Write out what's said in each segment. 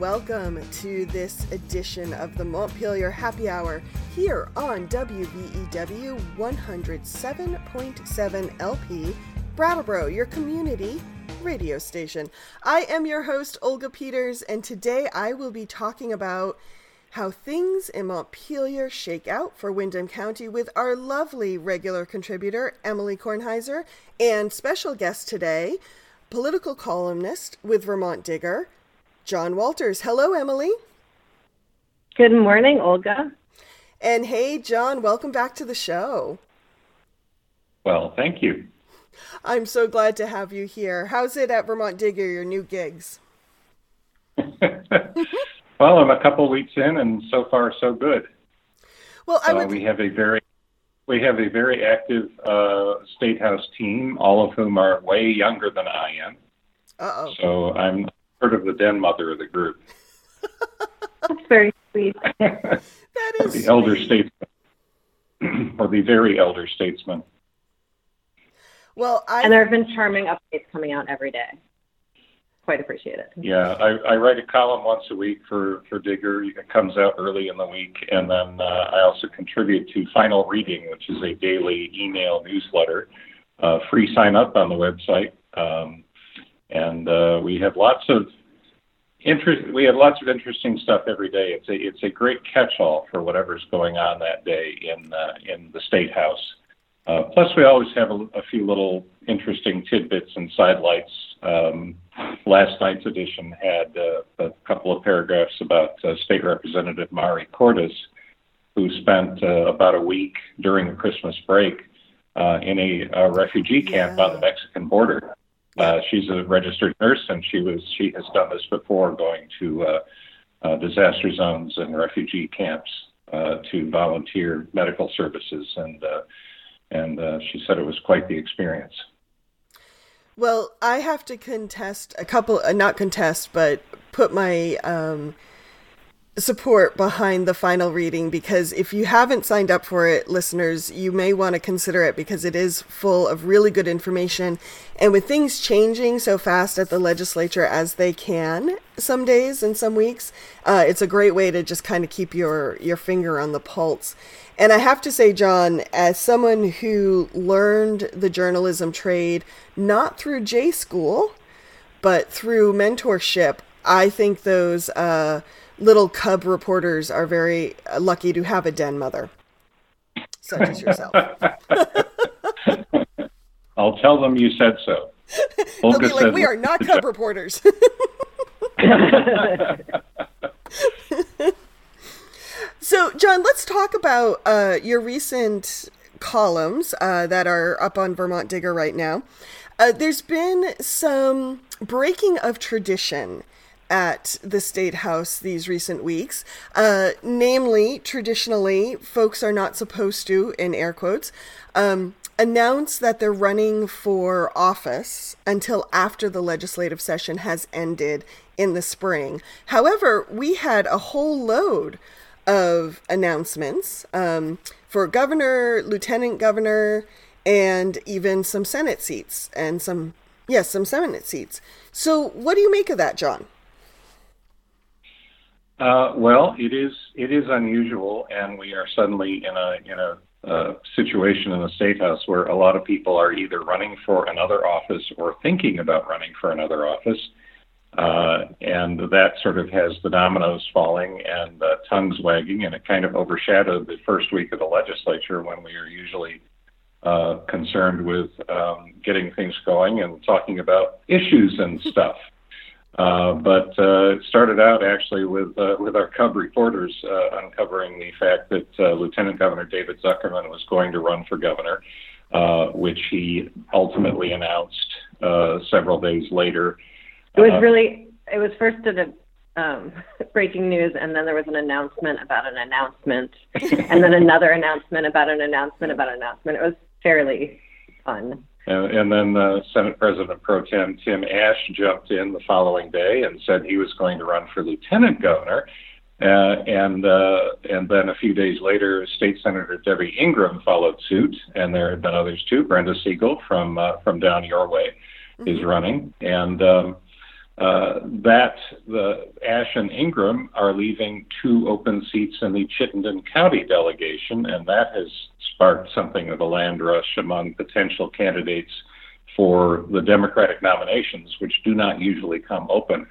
Welcome to this edition of the Montpelier Happy Hour here on WVEW 107.7 LP, Brattleboro, your community radio station. I am your host, Olga Peters, and today I will be talking about how things in Montpelier shake out for Windham County with our lovely regular contributor, Emily Kornheiser, and special guest today, political columnist with Vermont Digger, John Walters. Hello, Emily. Good morning, Olga. And hey, John, welcome back to the show. Well, thank you. I'm so glad to have you here. How's it at Vermont Digger, your new gigs? well, I'm a couple weeks in, and so far so good. Well, I uh, we have a very we have a very active uh, state house team, all of whom are way younger than I am. Uh-oh. So I'm sort of the den mother of the group. That's very sweet. that is the elder statesman, or the very elder statesman. Well, I and there have been charming updates coming out every day. Quite appreciate it. Yeah, I, I write a column once a week for for Digger. It comes out early in the week, and then uh, I also contribute to Final Reading, which is a daily email newsletter. Uh, free sign up on the website, um, and uh, we have lots of interest. We have lots of interesting stuff every day. It's a it's a great catch-all for whatever's going on that day in uh, in the state house. Uh, plus, we always have a, a, few little interesting tidbits and sidelights. Um, last night's edition had uh, a couple of paragraphs about uh, State Representative Mari Cordes, who spent uh, about a week during the Christmas break uh, in a, a, refugee camp yeah. on the Mexican border. She's a registered nurse, and she was she has done this before, going to disaster zones and refugee camps to volunteer medical services and and uh, she said it was quite the experience. Well, I have to contest a couple, uh, not contest, but put my um, support behind the final reading because if you haven't signed up for it, listeners, you may want to consider it because it is full of really good information. And with things changing so fast at the legislature as they can some days and some weeks, uh, it's a great way to just kind of keep your, your finger on the pulse. And I have to say, John, as someone who learned the journalism trade not through J school, but through mentorship, I think those uh, little cub reporters are very lucky to have a den mother, such as yourself. I'll tell them you said so. They'll be like, we are not cub reporters. So, John, let's talk about uh, your recent columns uh, that are up on Vermont Digger right now. Uh, there's been some breaking of tradition at the State House these recent weeks. Uh, namely, traditionally, folks are not supposed to, in air quotes, um, announce that they're running for office until after the legislative session has ended in the spring. However, we had a whole load of announcements um, for governor, lieutenant governor, and even some Senate seats and some, yes, some Senate seats. So, what do you make of that, John? Uh, well, it is it is unusual, and we are suddenly in a in a uh, situation in the state house where a lot of people are either running for another office or thinking about running for another office. Uh, and that sort of has the dominoes falling and uh, tongues wagging, and it kind of overshadowed the first week of the legislature when we are usually uh, concerned with um, getting things going and talking about issues and stuff. Uh, but uh, it started out actually with uh, with our Cub reporters uh, uncovering the fact that uh, Lieutenant Governor David Zuckerman was going to run for governor, uh, which he ultimately announced uh, several days later. It was really, it was first the um, breaking news, and then there was an announcement about an announcement, and then another announcement about an announcement about an announcement. It was fairly fun. And, and then uh, Senate President Pro Tem Tim Ashe jumped in the following day and said he was going to run for lieutenant governor. Uh, and uh, and then a few days later, State Senator Debbie Ingram followed suit, and there have been others too. Brenda Siegel from uh, from down your way mm-hmm. is running, and um, uh, that the Ashe and Ingram are leaving two open seats in the Chittenden County delegation, and that has sparked something of a land rush among potential candidates for the Democratic nominations, which do not usually come open.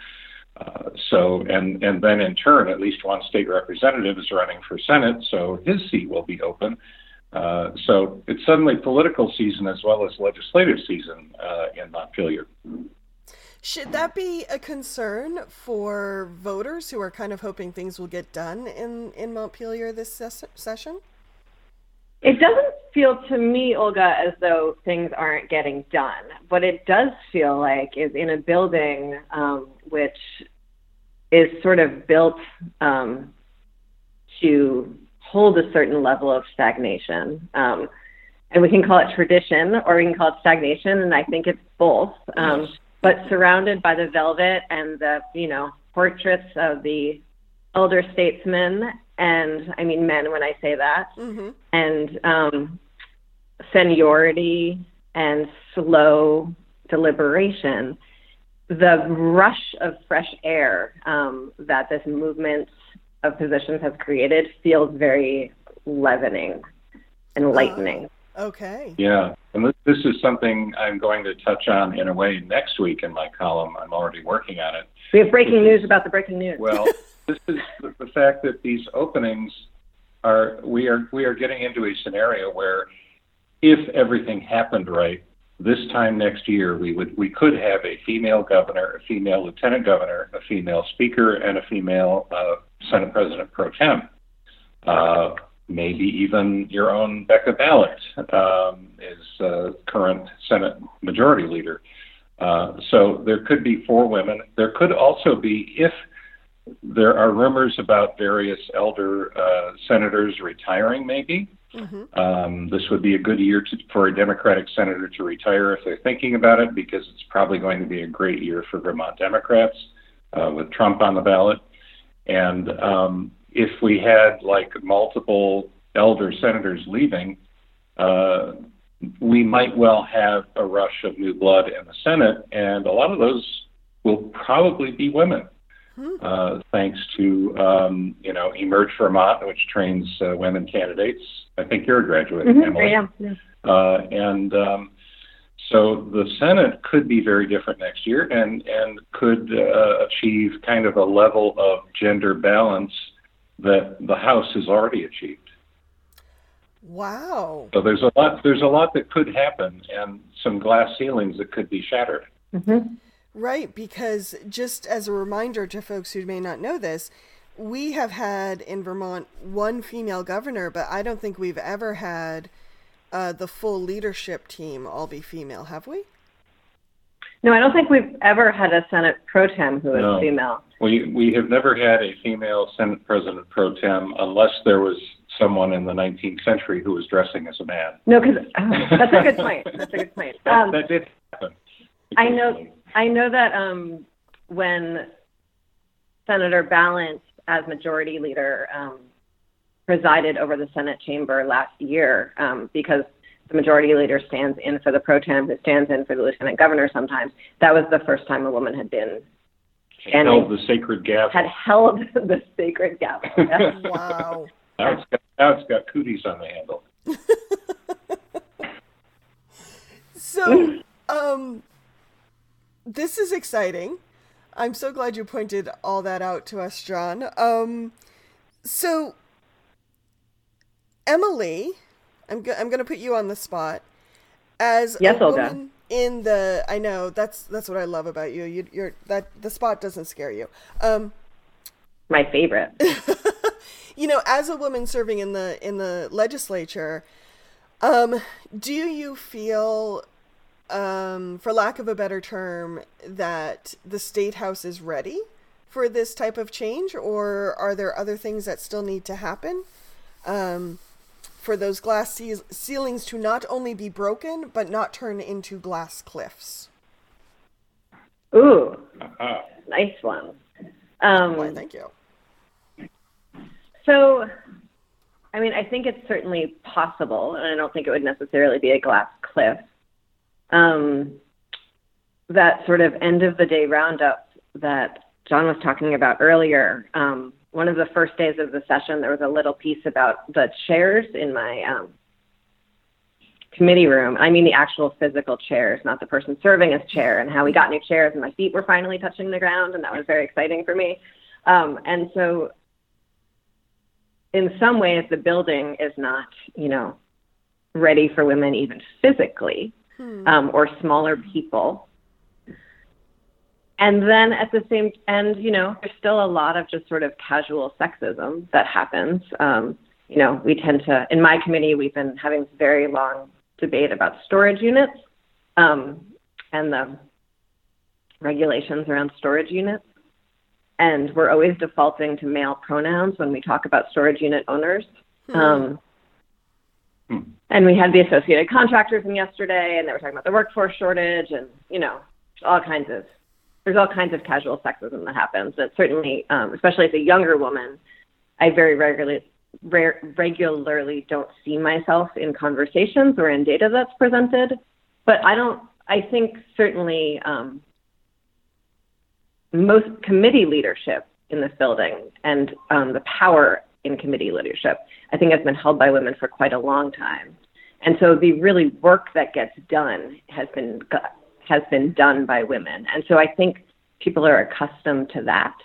Uh, so, and and then in turn, at least one state representative is running for Senate, so his seat will be open. Uh, so it's suddenly political season as well as legislative season uh, in Montpelier. Should that be a concern for voters who are kind of hoping things will get done in, in Montpelier this ses- session? It doesn't feel to me, Olga, as though things aren't getting done. What it does feel like is in a building um, which is sort of built um, to hold a certain level of stagnation. Um, and we can call it tradition or we can call it stagnation, and I think it's both. Um, but surrounded by the velvet and the, you know, portraits of the elder statesmen, and I mean men when I say that, mm-hmm. and um, seniority and slow deliberation, the rush of fresh air um, that this movement of positions has created feels very leavening and lightening. Uh, okay. Yeah, and this, this is something I'm going to touch on in a way next week in my column. I'm already working on it. We have breaking news about the breaking news. Well, this is the, the fact that these openings are we are we are getting into a scenario where if everything happened right, this time next year we would we could have a female governor, a female lieutenant governor, a female speaker, and a female uh, Senate President pro tem. Uh, maybe even your own Becca Balint um, is uh, current Senate Majority Leader. Uh, so there could be four women. There could also be, if there are rumors about various elder uh, senators retiring, maybe. Mm-hmm. Um, this would be a good year to, for a Democratic senator to retire if they're thinking about it, because it's probably going to be a great year for Vermont Democrats uh, with Trump on the ballot. And um, if we had like multiple elder senators leaving, uh, we might well have a rush of new blood in the Senate, and a lot of those will probably be women. Hmm. Uh, thanks to um, you know Emerge Vermont, which trains uh, women candidates. I think you're a graduate, mm-hmm. Emily. Yeah. yeah. Uh, and um, so the Senate could be very different next year, and and could uh, achieve kind of a level of gender balance that the House has already achieved. Wow. So there's a lot there's a lot that could happen, and some glass ceilings that could be shattered. Mm-hmm. Right, because just as a reminder to folks who may not know this, we have had in Vermont one female governor, but I don't think we've ever had uh, the full leadership team all be female, have we? No, I don't think we've ever had a Senate pro tem who is No. female. We we have never had a female Senate President pro tem unless there was someone in the 19th century who was dressing as a man. No, because that's a good point. That's a good point. That, Um, that did happen. I know. I know that um, when Senator Balint, as Majority Leader, um, presided over the Senate chamber last year, um, because the Majority Leader stands in for the pro tem, who stands in for the Lieutenant Governor sometimes. That was the first time a woman had been And held the sacred gavel. had held the sacred gavel. Yeah. Wow. now, it's got, now it's got cooties on the handle. So, um, this is exciting. I'm so glad you pointed all that out to us, John. Um, so, Emily, I'm go- I'm going to put you on the spot as Yes, a Olga. woman in the. I know that's that's what I love about you. You you're that the spot doesn't scare you. Um, My favorite. you know, as a woman serving in the in the legislature, um, do you feel, um, for lack of a better term, that the state house is ready for this type of change, or are there other things that still need to happen? Um, for those glass ce- ceilings to not only be broken but not turn into glass cliffs. Ooh, Uh-huh. nice one. Um, Why, thank you. So, I mean, I think it's certainly possible, and I don't think it would necessarily be a glass cliff. Um, that sort of end of the day roundup that John was talking about earlier. Um, one of the first days of the session, there was a little piece about the chairs in my um, committee room. I mean the actual physical chairs, not the person serving as chair, and how we got new chairs and my feet were finally touching the ground, and that was very exciting for me. Um, and so, in some ways, the building is not, you know, ready for women even physically hmm. um, or smaller people. And then at the same end, you know, there's still a lot of just sort of casual sexism that happens. Um, you know, we tend to, in my committee, we've been having a very long debate about storage units um, and the regulations around storage units. And we're always defaulting to male pronouns when we talk about storage unit owners. Hmm. Um, hmm. And we had the associated contractors in yesterday, and they were talking about the workforce shortage, and you know, all kinds of there's all kinds of casual sexism that happens. That certainly, um, especially as a younger woman, I very regularly regularly don't see myself in conversations or in data that's presented. But I don't. I think certainly um, most committee leadership in this building and um, the power in committee leadership, I think, has been held by women for quite a long time. And so the really work that gets done has been has been done by women. And so I think people are accustomed to that.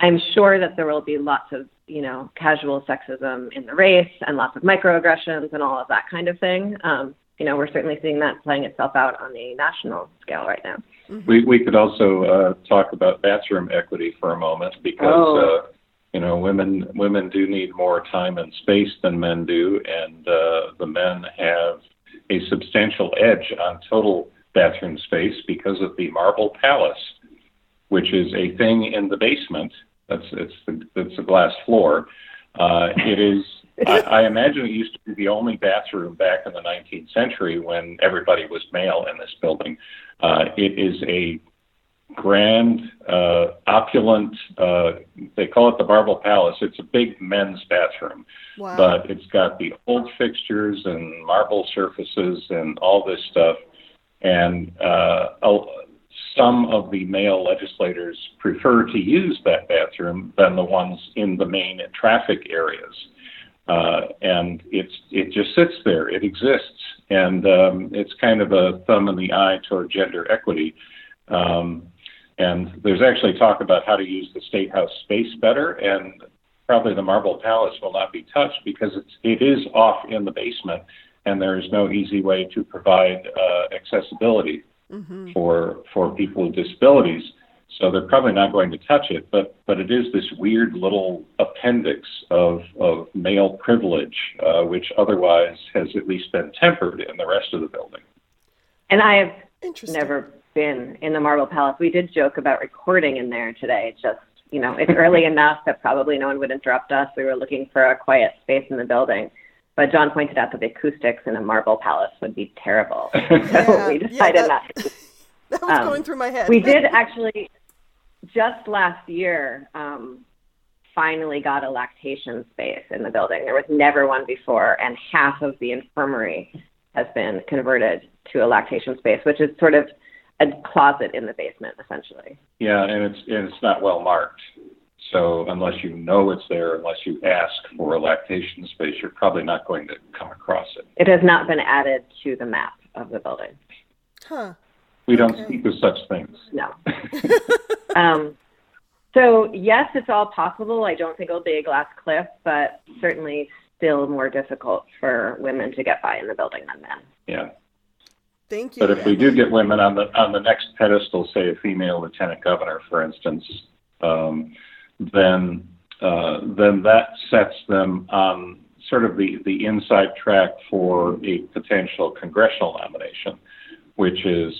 I'm sure that there will be lots of you know, casual sexism in the race and lots of microaggressions and all of that kind of thing. Um, you know, we're certainly seeing that playing itself out on the national scale right now. Mm-hmm. We we could also uh, talk about bathroom equity for a moment because oh. uh, you know women women do need more time and space than men do, and uh, the men have a substantial edge on total bathroom space because of the Marble Palace, which is a thing in the basement that's it's the it's a glass floor. Uh, it is. I, I imagine it used to be the only bathroom back in the 19th century when everybody was male in this building. Uh, it is a grand, uh, opulent. Uh, they call it the Marble Palace. It's a big men's bathroom, wow. but it's got the old fixtures and marble surfaces and all this stuff. And uh, some of the male legislators prefer to use that bathroom than the ones in the main traffic areas. Uh, and it's it just sits there. It exists, and um, it's kind of a thumb in the eye toward gender equity. Um, and there's actually talk about how to use the state house space better, and probably the Marble Palace will not be touched because it's it is off in the basement, and there is no easy way to provide uh, accessibility mm-hmm. for for people with disabilities. So they're probably not going to touch it, but but it is this weird little appendix of of male privilege, uh, which otherwise has at least been tempered in the rest of the building. And I have never been in the Marble Palace. We did joke about recording in there today. Just you know, it's early enough that probably no one would interrupt us. We were looking for a quiet space in the building. But John pointed out that the acoustics in a marble palace would be terrible. So we decided yeah, that, not to. That was um, going through my head. we did actually, just last year, um, finally got a lactation space in the building. There was never one before, and half of the infirmary has been converted to a lactation space, which is sort of a closet in the basement, essentially. Yeah, and it's and it's not well marked. So unless you know it's there, unless you ask for a lactation space, you're probably not going to come across it. It has not been added to the map of the building. Huh. We don't speak of such things. No. um, so yes, it's all possible. I don't think it'll be a glass cliff, but certainly still more difficult for women to get by in the building than men. Yeah. Thank you. But if we do get women on the on the next pedestal, say a female lieutenant governor, for instance, um, then uh, then that sets them on sort of the, the inside track for a potential congressional nomination, which is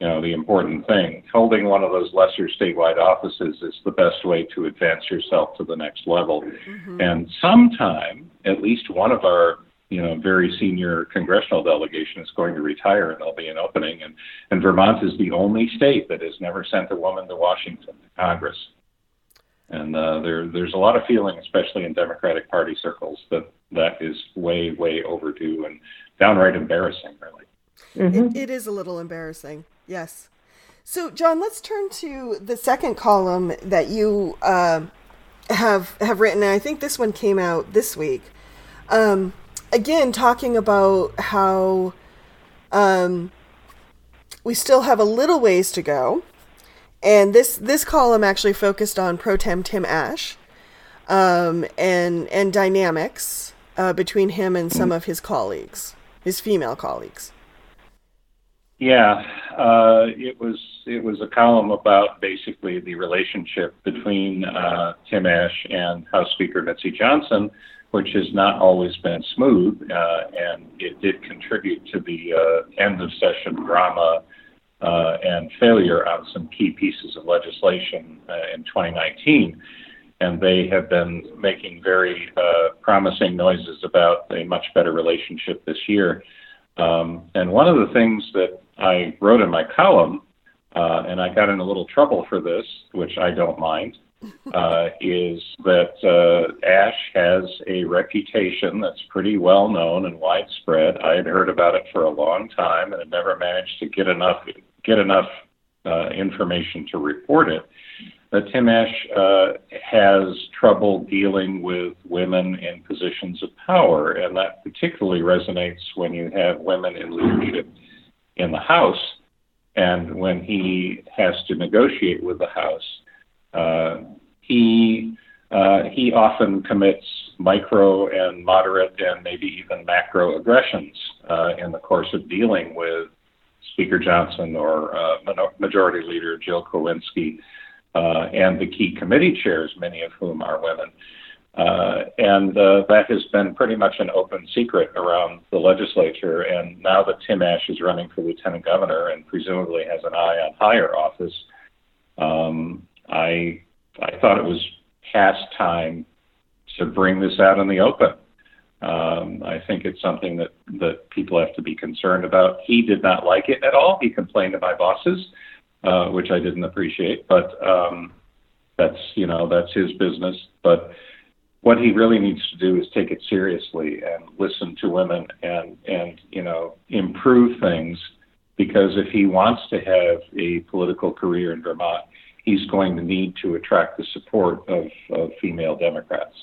you know the important thing. Holding one of those lesser statewide offices is the best way to advance yourself to the next level. Mm-hmm. And sometime, at least one of our you know very senior congressional delegation is going to retire, and there'll be an opening. And and Vermont is the only state that has never sent a woman to Washington to Congress. And uh, there, there's a lot of feeling, especially in Democratic Party circles, that that is way, way overdue and downright embarrassing, really. Mm-hmm. It, it is a little embarrassing, yes. So, John, let's turn to the second column that you uh, have have written. And I think this one came out this week. Um, again, talking about how um, we still have a little ways to go, and this this column actually focused on pro tem Tim Ashe um, and and dynamics uh, between him and some of his colleagues, his female colleagues. Yeah, uh, it was it was a column about basically the relationship between uh, Tim Ashe and House Speaker Mitzi Johnson, which has not always been smooth, uh, and it did contribute to the uh, end of session drama and failure on some key pieces of legislation uh, in 2019 and they have been making very uh, promising noises about a much better relationship this year. Um, and one of the things that I wrote in my column, uh, and I got in a little trouble for this, which I don't mind, uh, is that uh, Ashe has a reputation that's pretty well known and widespread. I had heard about it for a long time and had never managed to get enough get enough uh, information to report it. That Tim Ashe uh, has trouble dealing with women in positions of power, and that particularly resonates when you have women in leadership in the House, and when he has to negotiate with the House, uh, he uh, he often commits micro and moderate and maybe even macro aggressions uh, in the course of dealing with Speaker Johnson or uh, Majority Leader Jill Krowinski uh, and the key committee chairs, many of whom are women. Uh, and uh, that has been pretty much an open secret around the legislature. And now that Tim Ashe is running for lieutenant governor and presumably has an eye on higher office, um, I I thought it was past time to bring this out in the open. Um, I think it's something that that people have to be concerned about. He did not like it at all. He complained to my bosses uh, which I didn't appreciate. But um, that's you know that's his business. But what he really needs to do is take it seriously and listen to women and and you know improve things because if he wants to have a political career in Vermont, he's going to need to attract the support of, of female Democrats.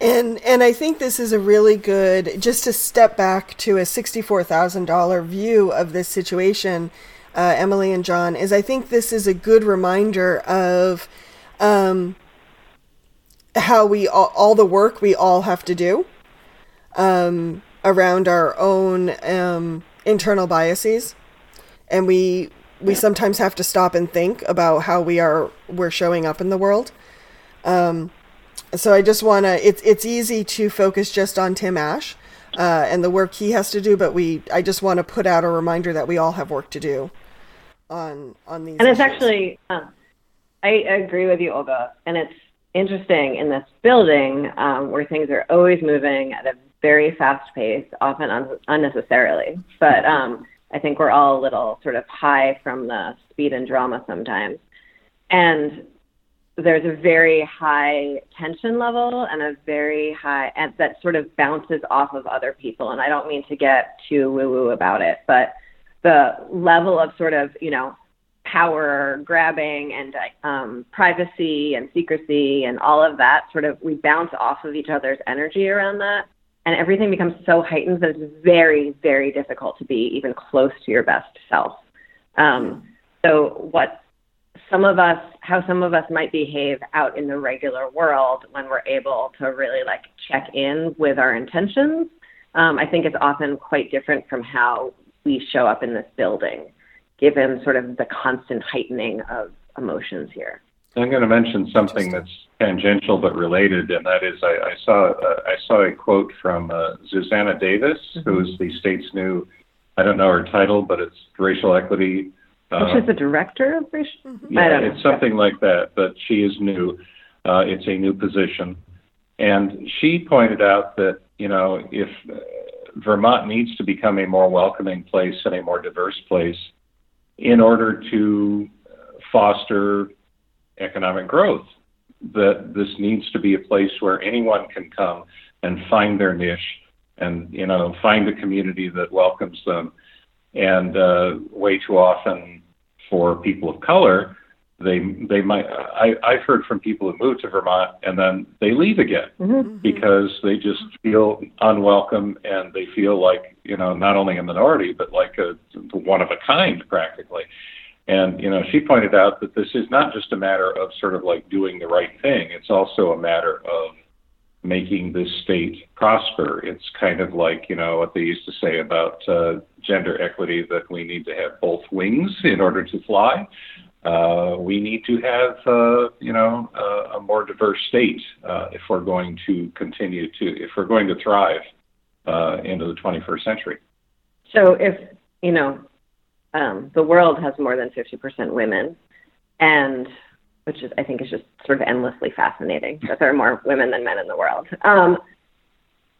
And and I think this is a really good just to step back to a sixty four thousand dollar view of this situation uh, Emily and John, is I think this is a good reminder of um, how we all, all, the work we all have to do um, around our own um, internal biases, and we we sometimes have to stop and think about how we are we're showing up in the world. Um, so I just want to. It's it's easy to focus just on Tim Ashe. Uh, and the work he has to do, but we I just want to put out a reminder that we all have work to do on on these. And it's actually, uh, I agree with you, Olga. And it's interesting in this building um, where things are always moving at a very fast pace, often un- unnecessarily. But um, I think we're all a little sort of high from the speed and drama sometimes. And there's a very high tension level and a very high and that sort of bounces off of other people. And i don't mean to get too woo woo about it but the level of sort of you know power grabbing and um, privacy and secrecy and all of that sort of we bounce off of each other's energy around that. And everything becomes so heightened that it's very very difficult to be even close to your best self. Um, so what some of us how some of us might behave out in the regular world when we're able to really like check in with our intentions um, i think it's often quite different from how we show up in this building, given sort of the constant heightening of emotions here. I'm going to mention something that's tangential but related, and that is I, I saw uh, I saw a quote from uh, Xusana Davis, mm-hmm. who is the state's new I don't know her title, but it's racial equity. Uh, She's the director of racial. Mm-hmm. Yeah, it's something like that, but she is new. Uh, it's a new position, and she pointed out that you know if Vermont needs to become a more welcoming place and a more diverse place in order to foster economic growth. That this needs to be a place where anyone can come and find their niche and you know find a community that welcomes them. and uh, way too often for people of color, they they might. I, I've heard from people who move to Vermont and then they leave again mm-hmm. because they just feel unwelcome and they feel like you know not only a minority but like a one of a kind practically. And you know, she pointed out that this is not just a matter of sort of like doing the right thing. It's also a matter of making this state prosper. It's kind of like you know what they used to say about uh, gender equity that we need to have both wings in order to fly. Uh, we need to have uh, you know uh, a more diverse state uh, if we're going to continue to if we're going to thrive uh, into the 21st century. So if you know um, the world has more than 50% women, and which is I think is just sort of endlessly fascinating that there are more women than men in the world. Um,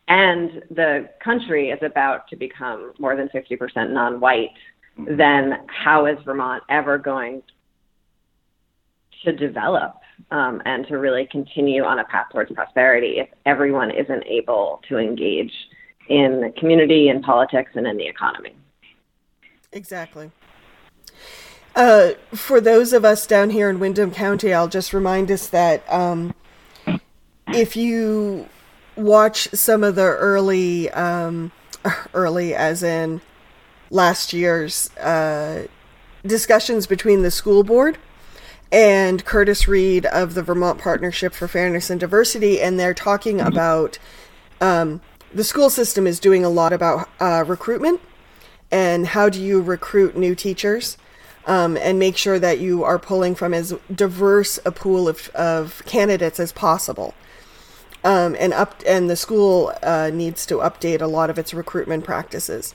and the country is about to become more than 50% non-white, then how is Vermont ever going to develop um, and to really continue on a path towards prosperity if everyone isn't able to engage in the community in politics and in the economy? Exactly. Uh, for those of us down here in Windham County, I'll just remind us that um, if you watch some of the early, um, early as in last year's uh, discussions between the school board and Curtis Reed of the Vermont Partnership for Fairness and Diversity, and they're talking about um, the school system is doing a lot about uh, recruitment and how do you recruit new teachers um, and make sure that you are pulling from as diverse a pool of, of candidates as possible. Um, and up and the school uh, needs to update a lot of its recruitment practices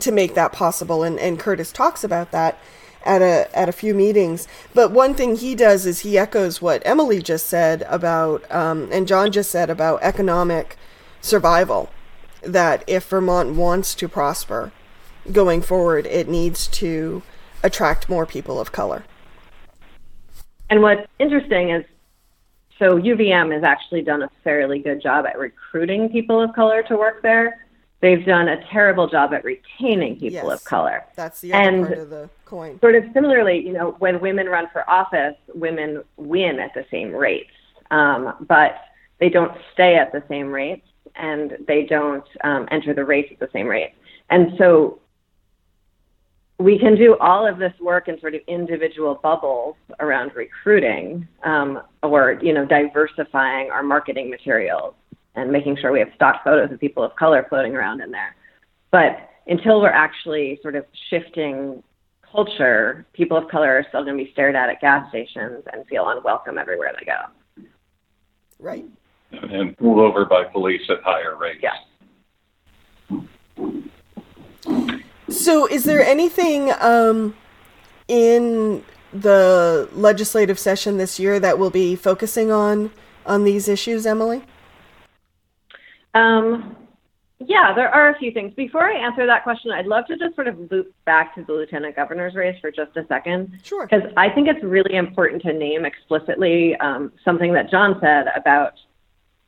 to make that possible. And, and Curtis talks about that at a at a few meetings. But one thing he does is he echoes what Emily just said about um, and John just said about economic survival. That if Vermont wants to prosper, going forward, it needs to attract more people of color. And what's interesting is so UVM has actually done a fairly good job at recruiting people of color to work there. They've done a terrible job at retaining people yes, of color. That's the other and part of the coin. Sort of similarly, you know, when women run for office, women win at the same rates, um, but they don't stay at the same rates and they don't um, enter the race at the same rate. And so we can do all of this work in sort of individual bubbles around recruiting um, or you know diversifying our marketing materials and making sure we have stock photos of people of color floating around in there. But until we're actually sort of shifting culture people of color are still going to be stared at at gas stations and feel unwelcome everywhere they go. Right. And pulled over by police at higher rates. Yeah so, is there anything um, in the legislative session this year that we'll be focusing on on these issues, Emily? Um, yeah, there are a few things. Before I answer that question, I'd love to just sort of loop back to the lieutenant governor's race for just a second. Sure. Because I think it's really important to name explicitly um, something that John said about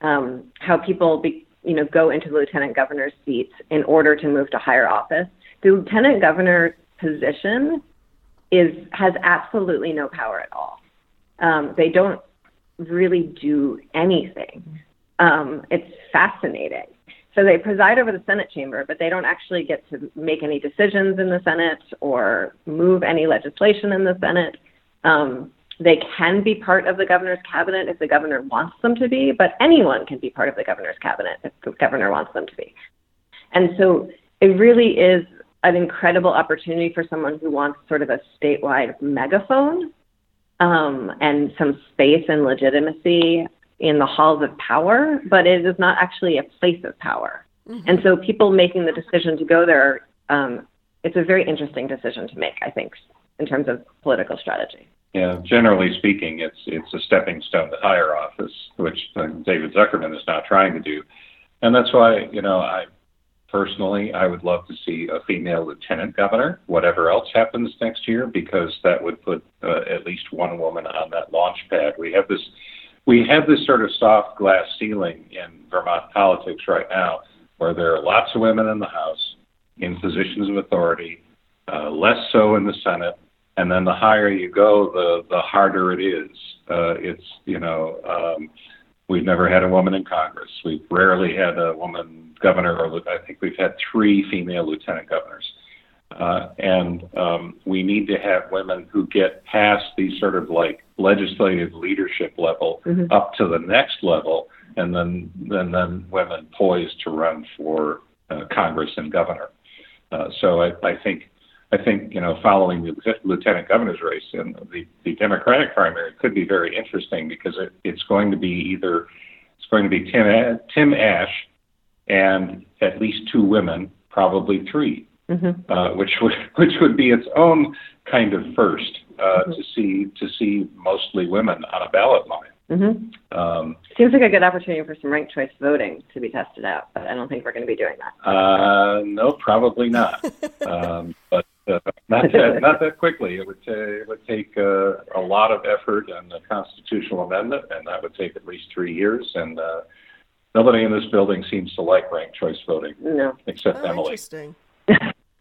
um, how people, be, you know, go into the lieutenant governor's seats in order to move to higher office the lieutenant governor's position is has absolutely no power at all. Um, they don't really do anything. Um, it's fascinating. So they preside over the Senate chamber, but they don't actually get to make any decisions in the Senate or move any legislation in the Senate. Um, they can be part of the governor's cabinet if the governor wants them to be, but anyone can be part of the governor's cabinet if the governor wants them to be. And so it really is an incredible opportunity for someone who wants sort of a statewide megaphone um, and some space and legitimacy in the halls of power, but it is not actually a place of power. Mm-hmm. And so people making the decision to go there, um, it's a very interesting decision to make, I think, in terms of political strategy. Yeah, generally speaking, it's it's a stepping stone to higher office, which uh, David Zuckerman is now trying to do, and that's why you know I Personally, I would love to see a female lieutenant governor, whatever else happens next year, because that would put uh, at least one woman on that launch pad. We have this, we have this sort of soft glass ceiling in Vermont politics right now, where there are lots of women in the House, in positions of authority, uh, less so in the Senate, and then the higher you go, the the harder it is. Uh, it's you know um, we've never had a woman in Congress. We've rarely had a woman governor, or I think we've had three female lieutenant governors. Uh, and um, we need to have women who get past the sort of like legislative leadership level mm-hmm. up to the next level, and then then then women poised to run for uh, Congress and governor. Uh, so I, I think I think you know following the lieutenant governor's race and the, the Democratic primary could be very interesting because it, it's going to be either it's going to be Tim Tim Ashe and at least two women, probably 3 mm-hmm. uh, which would which would be its own kind of first uh, mm-hmm. to see to see mostly women on a ballot line. Mm-hmm. Um, Seems like a good opportunity for some ranked choice voting to be tested out, but I don't think we're going to be doing that. Uh, no, probably not. um, but uh, not that not that quickly. It would t- it would take uh, a lot of effort and a constitutional amendment, and that would take at least three years. And uh, nobody in this building seems to like ranked choice voting. No, except oh, Emily. Interesting.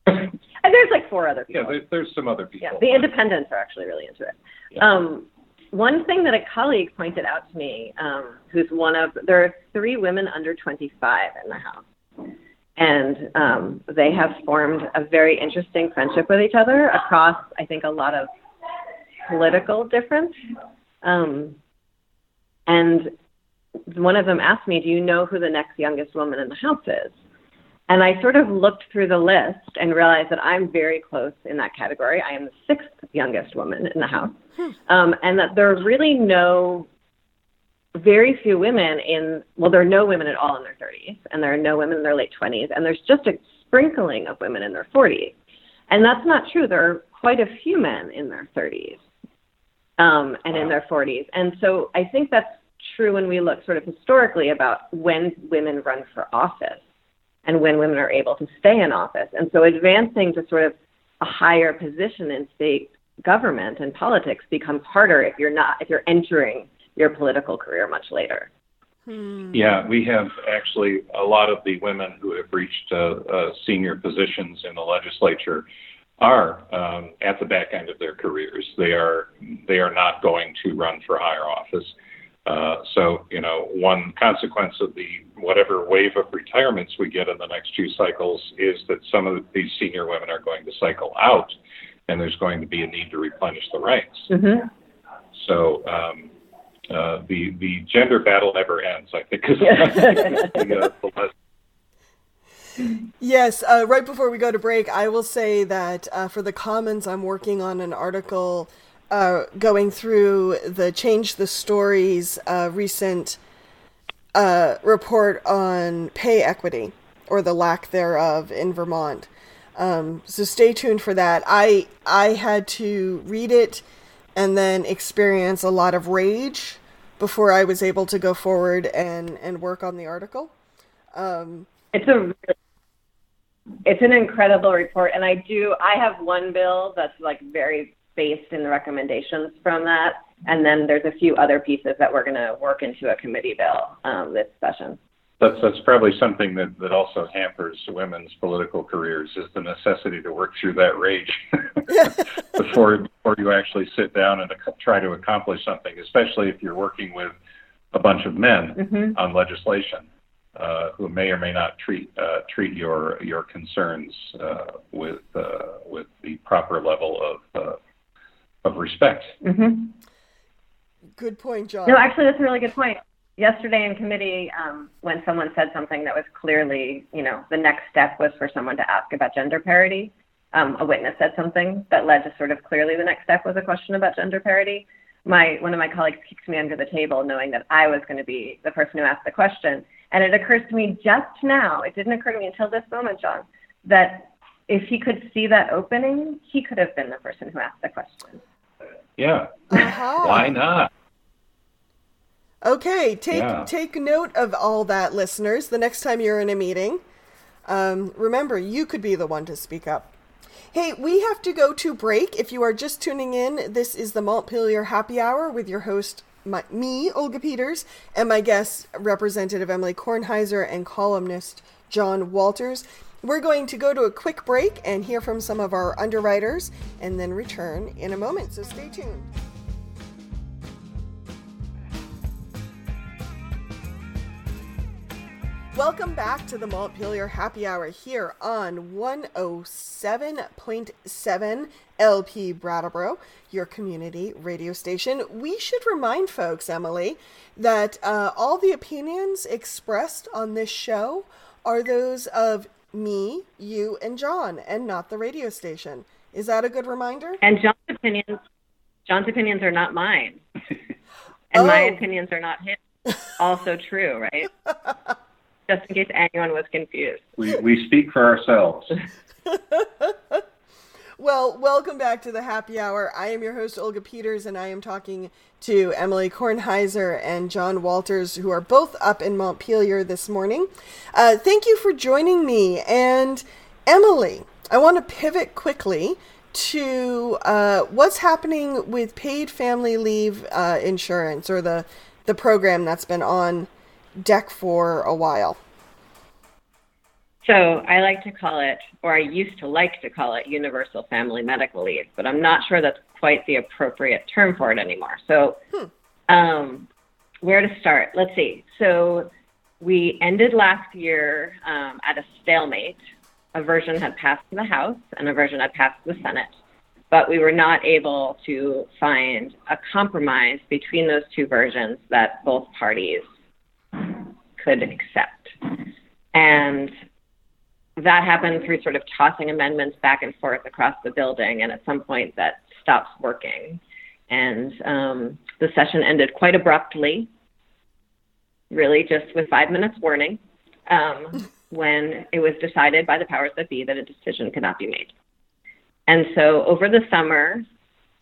and there's like four other people. Yeah, there's, there's some other people. Yeah, the independents are actually really into it. Yeah. Um, one thing that a colleague pointed out to me, um, who's one of, there are three women under 25 in the House. And um, they have formed a very interesting friendship with each other across, I think, a lot of political difference. Um, and one of them asked me, Do you know who the next youngest woman in the House is? And I sort of looked through the list and realized that I'm very close in that category. I am the sixth youngest woman in the House. Hmm. Um, and that there are really no, very few women in, well, there are no women at all in their 30s, and there are no women in their late 20s, and there's just a sprinkling of women in their 40s. And that's not true. There are quite a few men in their 30s um, and wow. in their 40s. And so I think that's true when we look sort of historically about when women run for office and when women are able to stay in office. And so advancing to sort of a higher position in state government and politics becomes harder if you're not if you're entering your political career much later. Hmm. Yeah, we have actually a lot of the women who have reached uh, uh, senior positions in the legislature are um, at the back end of their careers. They are they are not going to run for higher office. Uh, so, you know, one consequence of the whatever wave of retirements we get in the next few cycles is that some of these senior women are going to cycle out, and there's going to be a need to replenish the ranks. Mm-hmm. So, um, uh, the the gender battle never ends. I think is the, uh, Yes, uh, right before we go to break, I will say that uh, for the Commons, I'm working on an article uh, going through the Change the Story's uh, recent uh, report on pay equity or the lack thereof in Vermont. Um, so stay tuned for that. I I had to read it and then experience a lot of rage before I was able to go forward and and work on the article. Um, it's a it's an incredible report, and I do I have one bill that's like very based in the recommendations from that. And then there's a few other pieces that we're going to work into a committee bill um, this session. That's that's probably something that, that also hampers women's political careers is the necessity to work through that rage before before you actually sit down and try to accomplish something, especially if you're working with a bunch of men mm-hmm. on legislation uh, who may or may not treat uh, treat your your concerns uh, with uh, with the proper level of uh, of respect. Mm-hmm. Good point, John. No, actually, that's a really good point. Yesterday in committee, um, when someone said something that was clearly, you know, the next step was for someone to ask about gender parity. Um, a witness said something that led to sort of clearly the next step was a question about gender parity. My one of my colleagues kicked me under the table, knowing that I was going to be the person who asked the question. And it occurs to me just now, it didn't occur to me until this moment, John, that if he could see that opening, he could have been the person who asked the question. Yeah. Uh-huh. Why not? Okay, take yeah. take note of all that, listeners. The next time you're in a meeting, um, remember you could be the one to speak up. Hey, we have to go to break. If you are just tuning in, this is the Montpelier Happy Hour with your host, my, me, Olga Peters, and my guest, Representative Emily Kornheiser, and columnist John Walters. We're going to go to a quick break and hear from some of our underwriters and then return in a moment, so stay tuned. Welcome back to the Montpelier Happy Hour here on 107.7 LP Brattleboro, your community radio station. We should remind folks, Emily, that uh, all the opinions expressed on this show are those of me, you, and John, and not the radio station. Is that a good reminder? And John's opinions, John's opinions are not mine, and oh. my opinions are not his. Also true, right? just in case anyone was confused. We, we speak for ourselves. well, welcome back to the happy hour. I am your host, Olga Peters, and I am talking to Emily Kornheiser and John Walters, who are both up in Montpelier this morning. Uh, thank you for joining me. And Emily, I want to pivot quickly to uh, what's happening with paid family leave uh, insurance or the, the program that's been on deck for a while? So I like to call it, or I used to like to call it, universal family medical leave, but I'm not sure that's quite the appropriate term for it anymore. So, hmm. um, where to start? Let's see. So we ended last year um, at a stalemate. A version had passed the House and a version had passed the Senate, but we were not able to find a compromise between those two versions that both parties could accept. And that happened through sort of tossing amendments back and forth across the building. And at some point, that stops working. And um, the session ended quite abruptly, really just with five minutes warning, um, when it was decided by the powers that be that a decision could not be made. And so over the summer,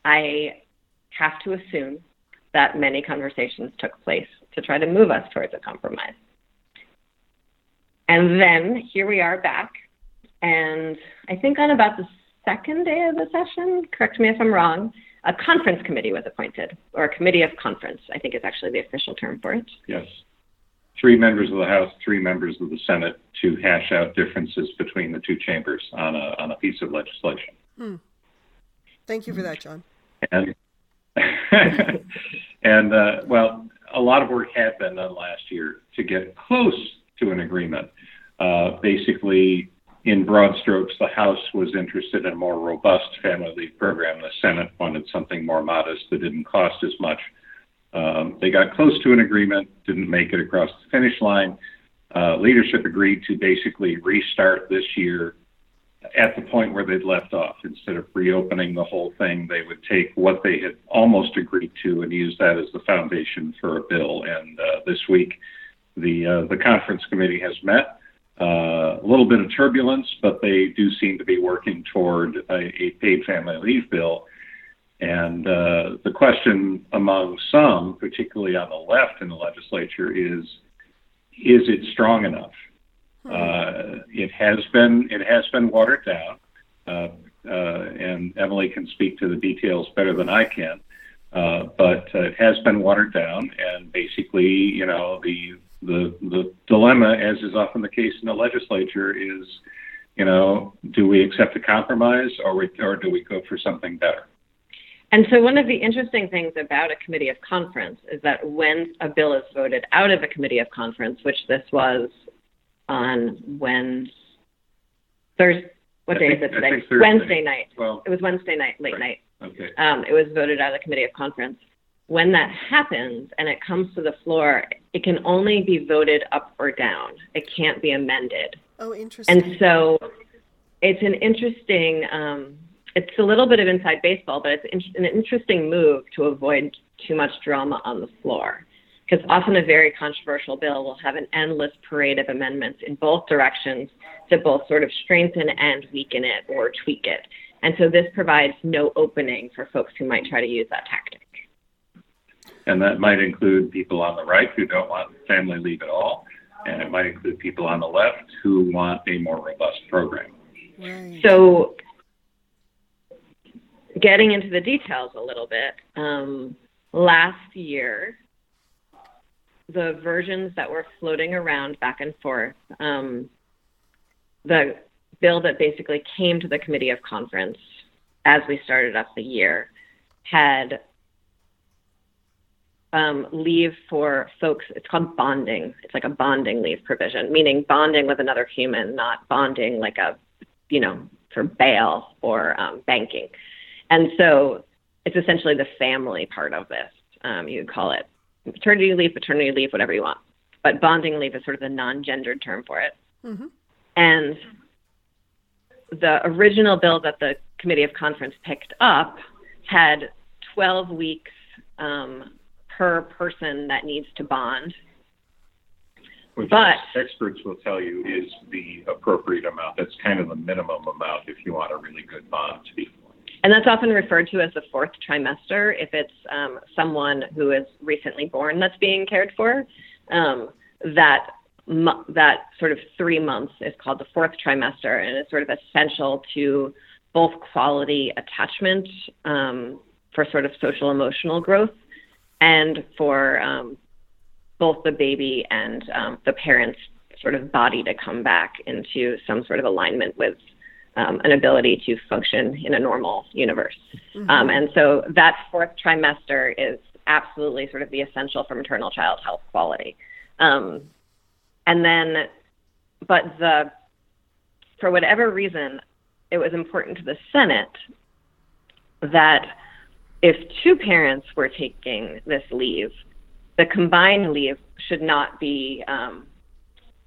I have to assume that many conversations took place to try to move us towards a compromise. And then here we are back. And I think on about the second day of the session, correct me if I'm wrong, a conference committee was appointed, or a committee of conference, I think is actually the official term for it. Yes. Three members of the House, three members of the Senate to hash out differences between the two chambers on a, on a piece of legislation. Hmm. Thank you for that, John. And, and uh, well, a lot of work had been done last year to get close to an agreement. Uh, basically, in broad strokes, the House was interested in a more robust family leave program. The Senate wanted something more modest that didn't cost as much. Um, they got close to an agreement, didn't make it across the finish line. Uh, leadership agreed to basically restart this year at the point where they'd left off. Instead of reopening the whole thing, they would take what they had almost agreed to and use that as the foundation for a bill. And uh, this week, the uh, the conference committee has met. Uh, a little bit of turbulence, but they do seem to be working toward a, a paid family leave bill. And uh, the question among some, particularly on the left in the legislature, is is it strong enough? Hmm. Uh, it has been it has been watered down, uh, uh, and Emily can speak to the details better than I can. Uh, but uh, it has been watered down, and basically, you know, the the the dilemma, as is often the case in the legislature, is, you know, do we accept a compromise or we, or do we go for something better? And so, one of the interesting things about a committee of conference is that when a bill is voted out of a committee of conference, which this was on Wednesday, Thursday, what day think, is it today? Wednesday night. Well, it was Wednesday night, late right. night. Okay. Um, it was voted out of the committee of conference when that happens and it comes to the floor, it can only be voted up or down. It can't be amended. Oh, interesting. And so it's an interesting, um, it's a little bit of inside baseball, but it's an interesting move to avoid too much drama on the floor. Because often a very controversial bill will have an endless parade of amendments in both directions to both sort of strengthen and weaken it or tweak it. And so this provides no opening for folks who might try to use that tactic and that might include people on the right who don't want family leave at all, and it might include people on the left who want a more robust program. Right. So, getting into the details a little bit, um, last year, the versions that were floating around back and forth, um, the bill that basically came to the committee of conference as we started up the year had um, leave for folks. It's called bonding. It's like a bonding leave provision, meaning bonding with another human, not bonding like a, you know, for bail or um, banking. And so it's essentially the family part of this. Um, you could call it maternity leave, paternity leave, whatever you want. But bonding leave is sort of the non gendered term for it. Mm-hmm. And the original bill that the Committee of Conference picked up had 12 weeks um, per person that needs to bond. Which but, experts will tell you is the appropriate amount. That's kind of the minimum amount if you want a really good bond to be formed. And that's often referred to as the fourth trimester if it's um, someone who is recently born that's being cared for. Um, that that sort of three months is called the fourth trimester, and it's sort of essential to both quality attachment um, for sort of social emotional growth and for um, both the baby and um, the parent's sort of body to come back into some sort of alignment with um, an ability to function in a normal universe. Mm-hmm. Um, and so that fourth trimester is absolutely sort of the essential for maternal child health quality. Um, and then, but the, for whatever reason, it was important to the Senate that if two parents were taking this leave, the combined leave should not be um,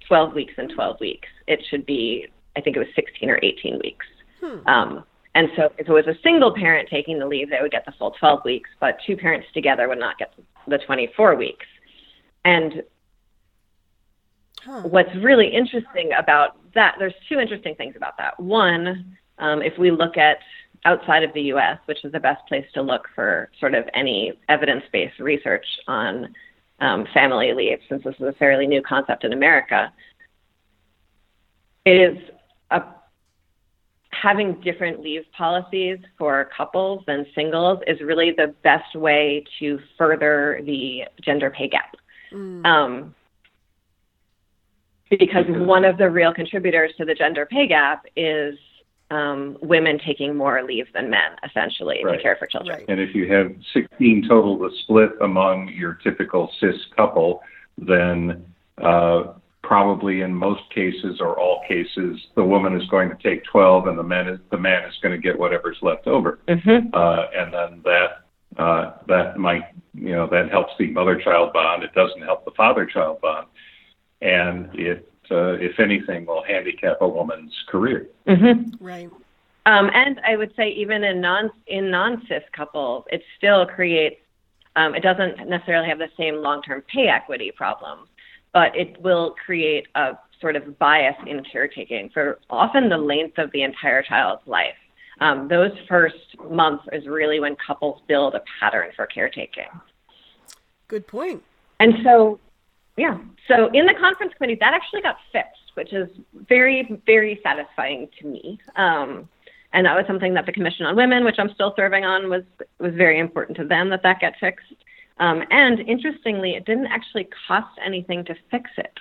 12 weeks and 12 weeks. It should be, I think it was 16 or 18 weeks. Hmm. Um, and so if it was a single parent taking the leave, they would get the full 12 weeks, but two parents together would not get the 24 weeks. And huh. what's really interesting about that, there's two interesting things about that. One, um, if we look at outside of the US, which is the best place to look for sort of any evidence based research on um, family leave, since this is a fairly new concept in America, it is a, having different leave policies for couples than singles is really the best way to further the gender pay gap. Mm. Um, because one of the real contributors to the gender pay gap is um, women taking more leave than men, essentially, right. to care for children. Right. And if you have 16 total to split among your typical cis couple, then uh, probably in most cases or all cases, the woman is going to take 12, and the man is the man is going to get whatever's left over. Mm-hmm. Uh, and then that uh, that might you know that helps the mother-child bond. It doesn't help the father-child bond, and it uh, if anything, will handicap a woman's career. Mm-hmm. Right. Um, and I would say even in non in non cis couples, it still creates. Um, it doesn't necessarily have the same long term pay equity problem, but it will create a sort of bias in caretaking for often the length of the entire child's life. Um, those first months is really when couples build a pattern for caretaking. Good point. And so yeah. So in the conference committee, that actually got fixed, which is very, very satisfying to me. Um, and that was something that the Commission on Women, which I'm still serving on, was was very important to them that that get fixed. Um, and interestingly, it didn't actually cost anything to fix it,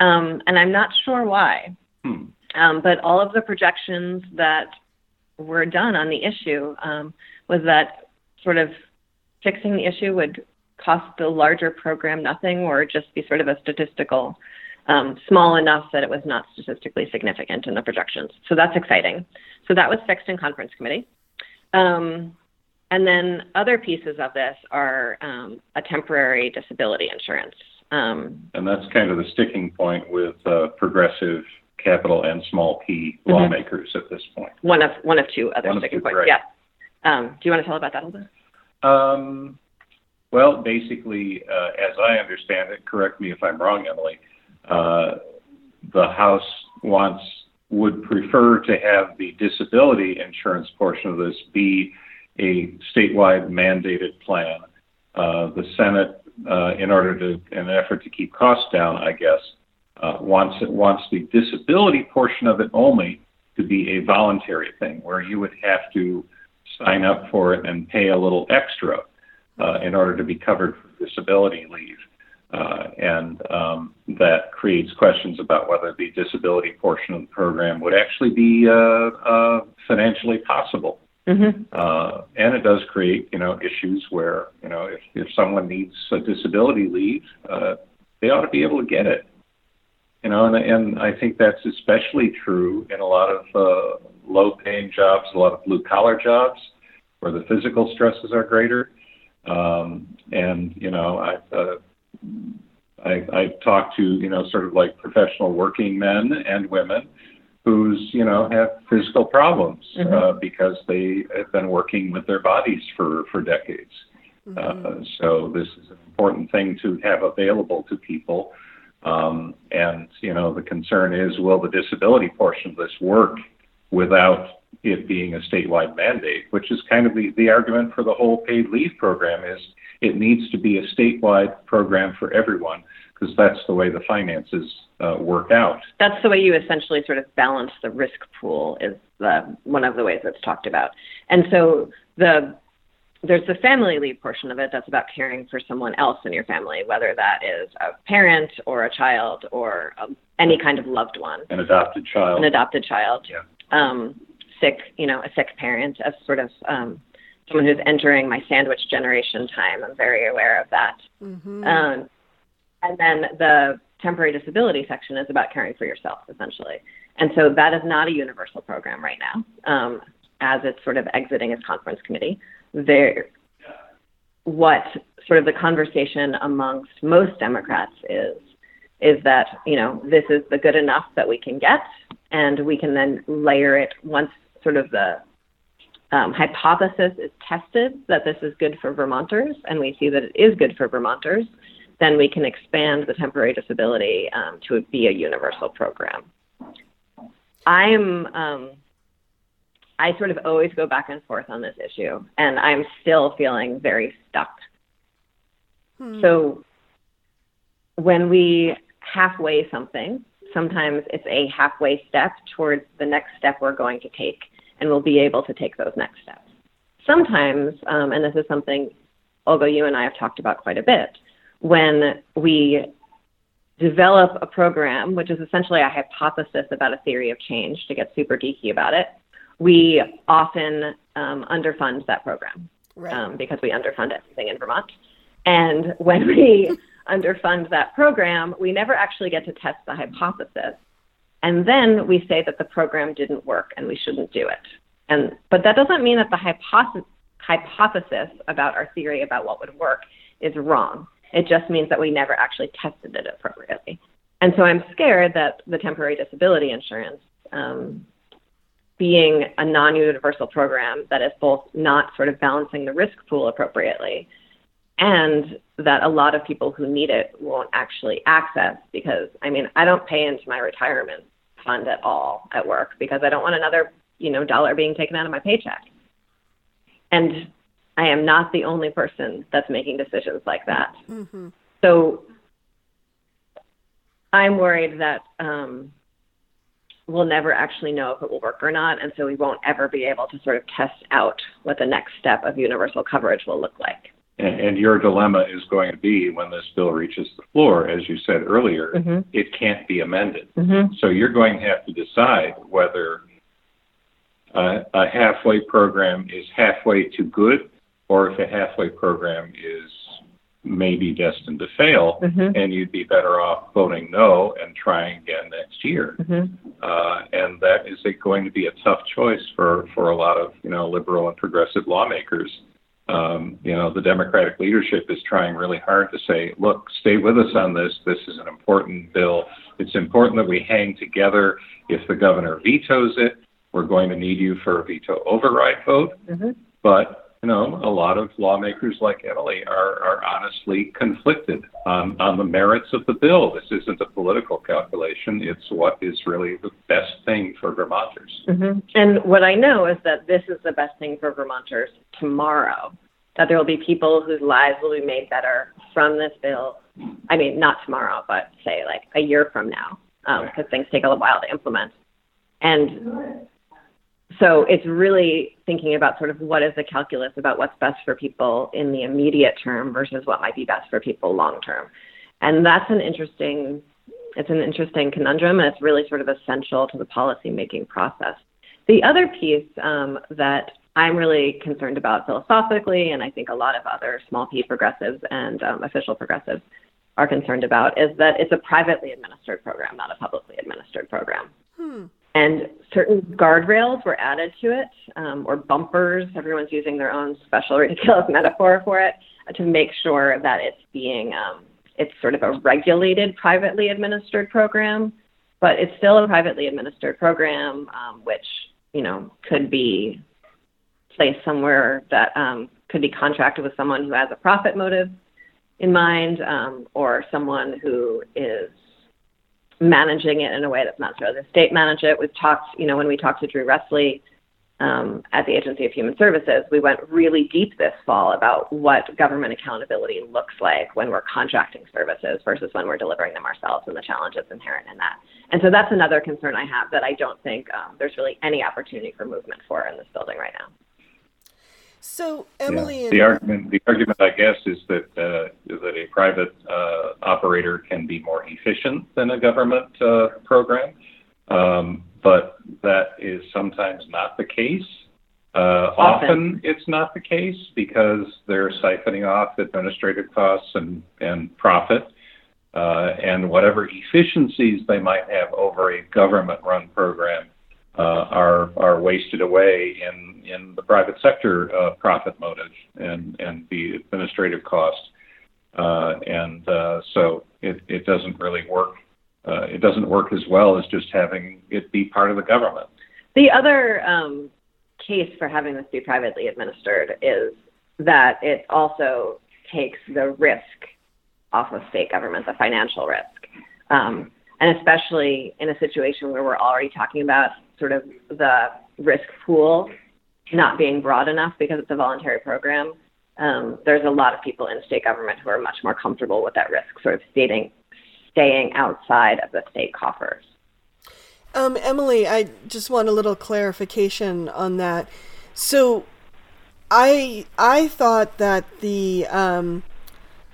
um, and I'm not sure why. Hmm. Um, but all of the projections that were done on the issue um, was that sort of fixing the issue would cost the larger program nothing or just be sort of a statistical um, small enough that it was not statistically significant in the projections. So that's exciting. So that was fixed in conference committee. Um, and then other pieces of this are um, a temporary disability insurance. Um, and that's kind of the sticking point with uh, progressive capital and small p mm-hmm. lawmakers at this point. One of one of two other one sticking two, points. Right. Yeah. Um, do you want to tell about that a little bit? Um, well, basically, uh, as I understand it, correct me if I'm wrong, Emily, uh, the House wants would prefer to have the disability insurance portion of this be a statewide mandated plan. Uh, the Senate, uh, in order to, in an effort to keep costs down, I guess, uh, wants wants the disability portion of it only to be a voluntary thing, where you would have to sign up for it and pay a little extra uh, in order to be covered for disability leave. Uh, and um, that creates questions about whether the disability portion of the program would actually be uh, uh, financially possible. Mm-hmm. Uh, and it does create, you know, issues where, you know, if, if someone needs a disability leave, uh, they ought to be able to get it. You know, and, and I think that's especially true in a lot of uh, low-paying jobs, a lot of blue-collar jobs, where the physical stresses are greater. Um, and you know, I've uh, I, I've talked to you know sort of like professional working men and women who's you know have physical problems mm-hmm. uh, because they have been working with their bodies for for decades. Mm-hmm. Uh, so this is an important thing to have available to people. Um, and you know the concern is, will the disability portion of this work without it being a statewide mandate? Which is kind of the, the argument for the whole paid leave program is it needs to be a statewide program for everyone because that's the way the finances uh, work out. That's the way you essentially sort of balance the risk pool is the, one of the ways it's talked about. And so the there's the family leave portion of it that's about caring for someone else in your family, whether that is a parent or a child or um, any kind of loved one. An adopted child. An adopted child. Yeah. Um, sick, you know, a sick parent, as sort of um, someone who's entering my sandwich generation time. I'm very aware of that. Mm-hmm. Um, and then the temporary disability section is about caring for yourself, essentially. And so that is not a universal program right now, um, as it's sort of exiting its conference committee. There, what sort of the conversation amongst most Democrats is is that you know this is the good enough that we can get, and we can then layer it once sort of the um, hypothesis is tested that this is good for Vermonters, and we see that it is good for Vermonters, then we can expand the temporary disability um, to be a universal program. I'm um, I sort of always go back and forth on this issue, and I'm still feeling very stuck. Hmm. So when we halfway something, sometimes it's a halfway step towards the next step we're going to take and we'll be able to take those next steps. Sometimes, um, and this is something, Olga, you and I have talked about quite a bit, when we develop a program, which is essentially a hypothesis about a theory of change, to get super geeky about it, we often um, underfund that program right. um, because we underfund everything in Vermont. And when we underfund that program, we never actually get to test the hypothesis and then we say that the program didn't work and we shouldn't do it. And but that doesn't mean that the hypothesis hypothesis about our theory about what would work is wrong. It just means that we never actually tested it appropriately. And so I'm scared that the temporary disability insurance, um, being a non universal program that is both not sort of balancing the risk pool appropriately and that a lot of people who need it won't actually access because I mean I don't pay into my retirement fund at all at work because I don't want another you know dollar being taken out of my paycheck. And I am not the only person that's making decisions like that. Mm-hmm. So I'm worried that um, we'll never actually know if it will work or not, and so we won't ever be able to sort of test out what the next step of universal coverage will look like. And, and your dilemma is going to be when this bill reaches the floor, as you said earlier, mm-hmm. it can't be amended. Mm-hmm. So you're going to have to decide whether a, a halfway program is halfway to good or if a halfway program is maybe destined to fail, mm-hmm. and you'd be better off voting no and trying again next year. Mm-hmm. Uh, and that is a, going to be a tough choice for, for a lot of you know liberal and progressive lawmakers um, you know, the Democratic leadership is trying really hard to say, look, stay with us on this. This is an important bill. It's important that we hang together. If the governor vetoes it, we're going to need you for a veto override vote. Mm-hmm. But you know, a lot of lawmakers like Emily are, are honestly conflicted on, on the merits of the bill. This isn't a political calculation. It's what is really the best thing for Vermonters. Mm-hmm. And what I know is that this is the best thing for Vermonters tomorrow, that there will be people whose lives will be made better from this bill. I mean, not tomorrow, but say like a year from now, because um, things take a little while to implement. And so it's really thinking about sort of what is the calculus about what's best for people in the immediate term versus what might be best for people long term. And that's an interesting it's an interesting conundrum, and it's really sort of essential to the policymaking process. The other piece um, that I'm really concerned about philosophically, and I think a lot of other small p progressives and um, official progressives are concerned about, is that it's a privately administered program, not a publicly administered program. Hmm. And certain guardrails were added to it, um, or bumpers. Everyone's using their own special ridiculous metaphor for it uh, to make sure that it's being um, it's sort of a regulated privately administered program, but it's still a privately administered program, um, which you know could be placed somewhere that um, could be contracted with someone who has a profit motive in mind, um, or someone who is managing it in a way that's not necessarily the state manage it. We've talked, you know, when we talked to Drew Resli um, at the Agency of Human Services, we went really deep this fall about what government accountability looks like when we're contracting services versus when we're delivering them ourselves and the challenges inherent in that. And so that's another concern I have that I don't think um, there's really any opportunity for movement for in this building right now. So Emily, yeah. the argument the argument I guess is that uh, that a private uh, operator can be more efficient than a government uh, program, um, but that is sometimes not the case. Uh, often. often it's not the case because they're siphoning off administrative costs and and profit. Uh, and whatever efficiencies they might have over a government-run program uh, are are wasted away in in the private sector uh, profit motive and and the administrative cost, uh, and so it it doesn't really work. it doesn't work as well as just having it be part of the government. The other um, case for having this be privately administered is that it also takes the risk off of state government, the financial risk. Um, and especially in a situation where we're already talking about sort of the risk pool not being broad enough because it's a voluntary program. Um, there's a lot of people in state government who are much more comfortable with that risk sort of staying staying outside of the state coffers. Um, Emily, I just want a little clarification on that. So, I I thought that the um,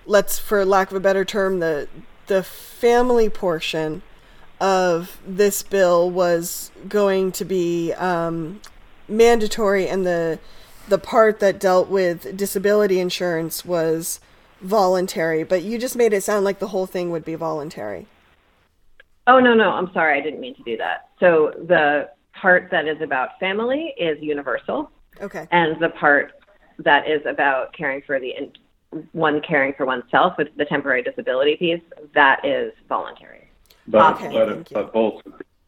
let's, for lack of a better term, the the family portion of this bill was going to be um, mandatory, and the the part that dealt with disability insurance was voluntary. But you just made it sound like the whole thing would be voluntary. Oh no, no, I'm sorry, I didn't mean to do that. So the part that is about family is universal. Okay. And the part that is about caring for the one caring for oneself with the temporary disability piece, that is voluntary. But, okay, but, but both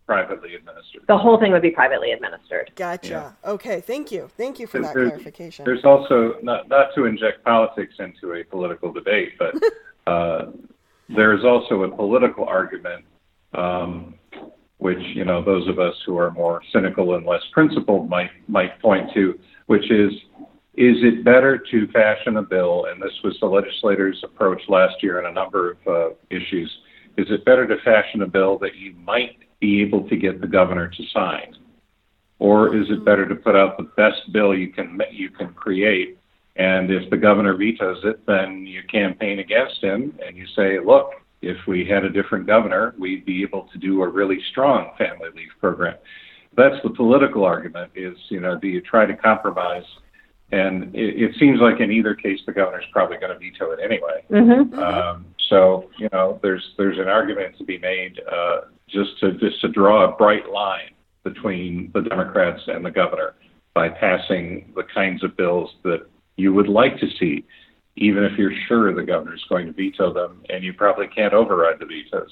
privately administered. The whole thing would be privately administered. Gotcha. Yeah. Okay, thank you. Thank you for that there's, clarification. There's also, not, not to inject politics into a political debate, but uh, there's also a political argument, um, which, you know, those of us who are more cynical and less principled might, might point to, which is is it better to fashion a bill, and this was the legislators' approach last year on a number of uh, issues, is it better to fashion a bill that you might be able to get the governor to sign? Or is it better to put out the best bill you can you can create, and if the governor vetoes it, then you campaign against him and you say, look, if we had a different governor, we'd be able to do a really strong family leave program. That's the political argument. Is you know, do you try to compromise and it, it seems like in either case, the governor's probably going to veto it anyway. Mm-hmm. Um, so you know, there's there's an argument to be made uh, just to just to draw a bright line between the Democrats and the governor by passing the kinds of bills that you would like to see, even if you're sure the governor's going to veto them, and you probably can't override the vetoes.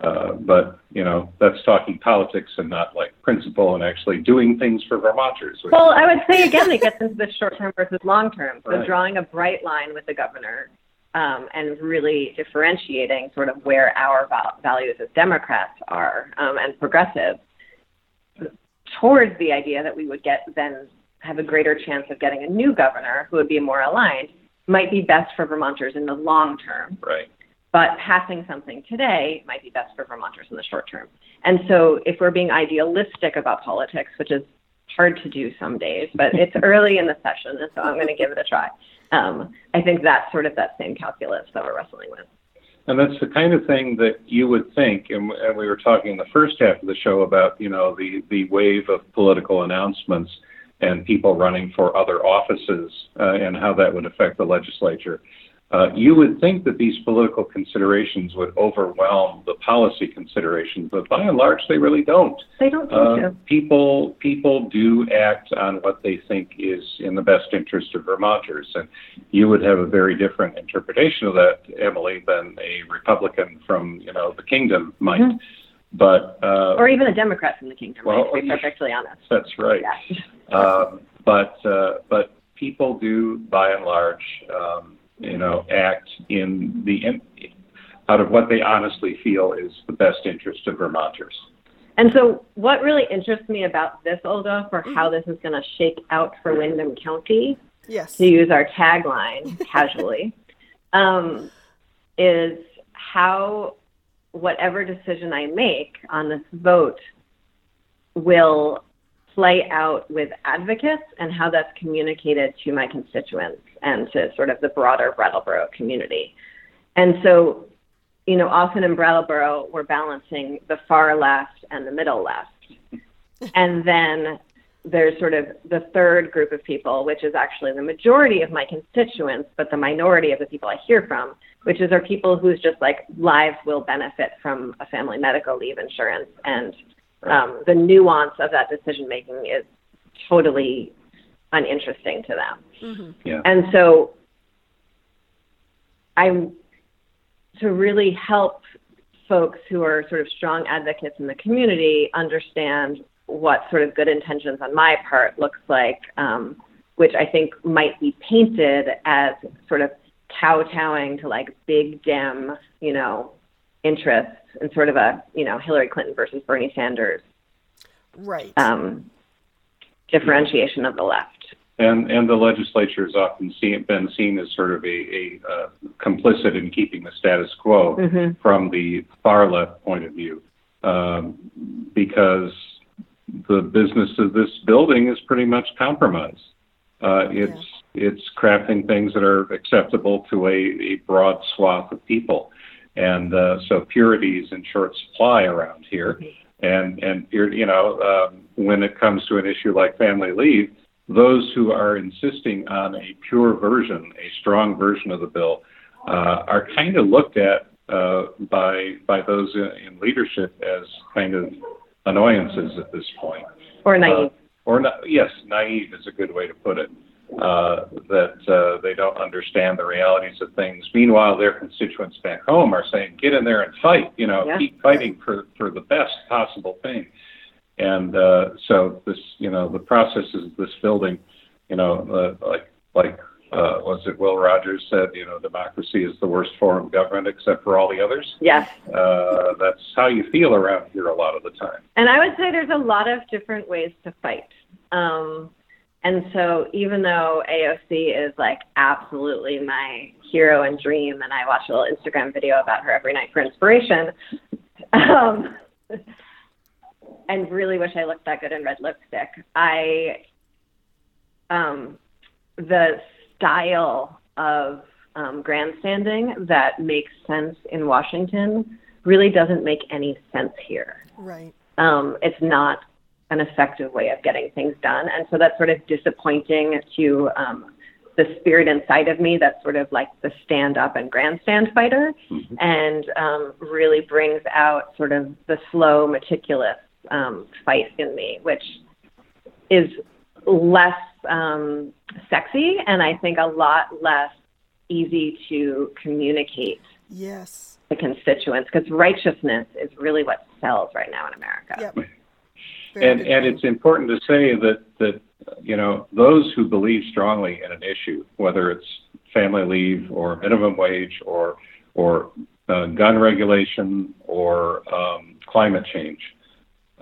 Uh, but you know that's talking politics and not like principle and actually doing things for Vermonters. Well, I would say again it gets into the short term versus long term. So right. drawing a bright line with the governor um, and really differentiating sort of where our val- values as Democrats are um, and progressives towards the idea that we would get then have a greater chance of getting a new governor who would be more aligned might be best for Vermonters in the long term. Right. But passing something today might be best for Vermonters in the short term. And so if we're being idealistic about politics, which is hard to do some days, but it's early in the session, and so I'm going to give it a try. Um, I think that's sort of that same calculus that we're wrestling with. And that's the kind of thing that you would think, and, and we were talking in the first half of the show about, you know, the, the wave of political announcements and people running for other offices uh, and how that would affect the legislature. Uh, you would think that these political considerations would overwhelm the policy considerations, but by and large, they really don't. They don't Uh, to. people people do act on what they think is in the best interest of Vermonters, and you would have a very different interpretation of that, Emily, than a Republican from you know the kingdom might. Mhm. But uh, Or even a Democrat from the kingdom, Well, right, to be perfectly honest. that's right. Yeah. Um, but uh, but people do, by and large, um, you know, act in the in, out of what they honestly feel is the best interest of Vermonters. And so, what really interests me about this, Olga, for how this is going to shake out for Windham County, Yes. to use our tagline casually, um, is how whatever decision I make on this vote will play out with advocates and how that's communicated to my constituents and to sort of the broader Brattleboro community. And so, you know, often in Brattleboro, we're balancing the far left and the middle left. and then there's sort of the third group of people, which is actually the majority of my constituents, but the minority of the people I hear from, which is our people whose just like lives will benefit from a family medical leave insurance. And um, the nuance of that decision making is totally uninteresting to them. Mm-hmm. Yeah. And so I to really help folks who are sort of strong advocates in the community understand what sort of good intentions on my part looks like, um, which I think might be painted as sort of kowtowing to like big Dem, you know, interests and sort of a, you know, Hillary Clinton versus Bernie Sanders Right. um, differentiation of the left. And and the legislature has often seen, been seen as sort of a, a uh, complicit in keeping the status quo Mhm. from the far left point of view, um, because the business of this building is pretty much compromise. Uh, it's it's crafting things that are acceptable to a, a broad swath of people, and uh, so purity is in short supply around here. And and you're- you know um, when it comes to an issue like family leave, those who are insisting on a pure version, a strong version of the bill, uh, are kind of looked at uh, by by those in, in leadership as kind of annoyances at this point. Or naive. Uh, or not, yes, naive is a good way to put it. Uh, that uh, they don't understand the realities of things. Meanwhile, their constituents back home are saying, "Get in there and fight! You know, Yeah. keep fighting for for the best possible thing." And uh, so this, you know, the processes of this building, you know, uh, like like uh, was it Will Rogers said, you know, democracy is the worst form of government except for all the others. yes. Uh, that's how you feel around here a lot of the time. And I would say there's a lot of different ways to fight. Um, and so even though AOC is like absolutely my hero and dream, and I watch a little Instagram video about her every night for inspiration, um, and really wish I looked that good in red lipstick, I, um, the style of um, grandstanding that makes sense in Washington really doesn't make any sense here Right. um, it's not an effective way of getting things done. And so that's sort of disappointing to um, the spirit inside of me that's sort of like the stand up and grandstand fighter Mhm. and um, really brings out sort of the slow, meticulous um, fight in me, which is less um, sexy and I think a lot less easy to communicate Yes. to constituents because righteousness is really what sells right now in America. Yep. Very and and point. it's important to say that that you know those who believe strongly in an issue, whether it's family leave or minimum wage or or uh, gun regulation or um, climate change,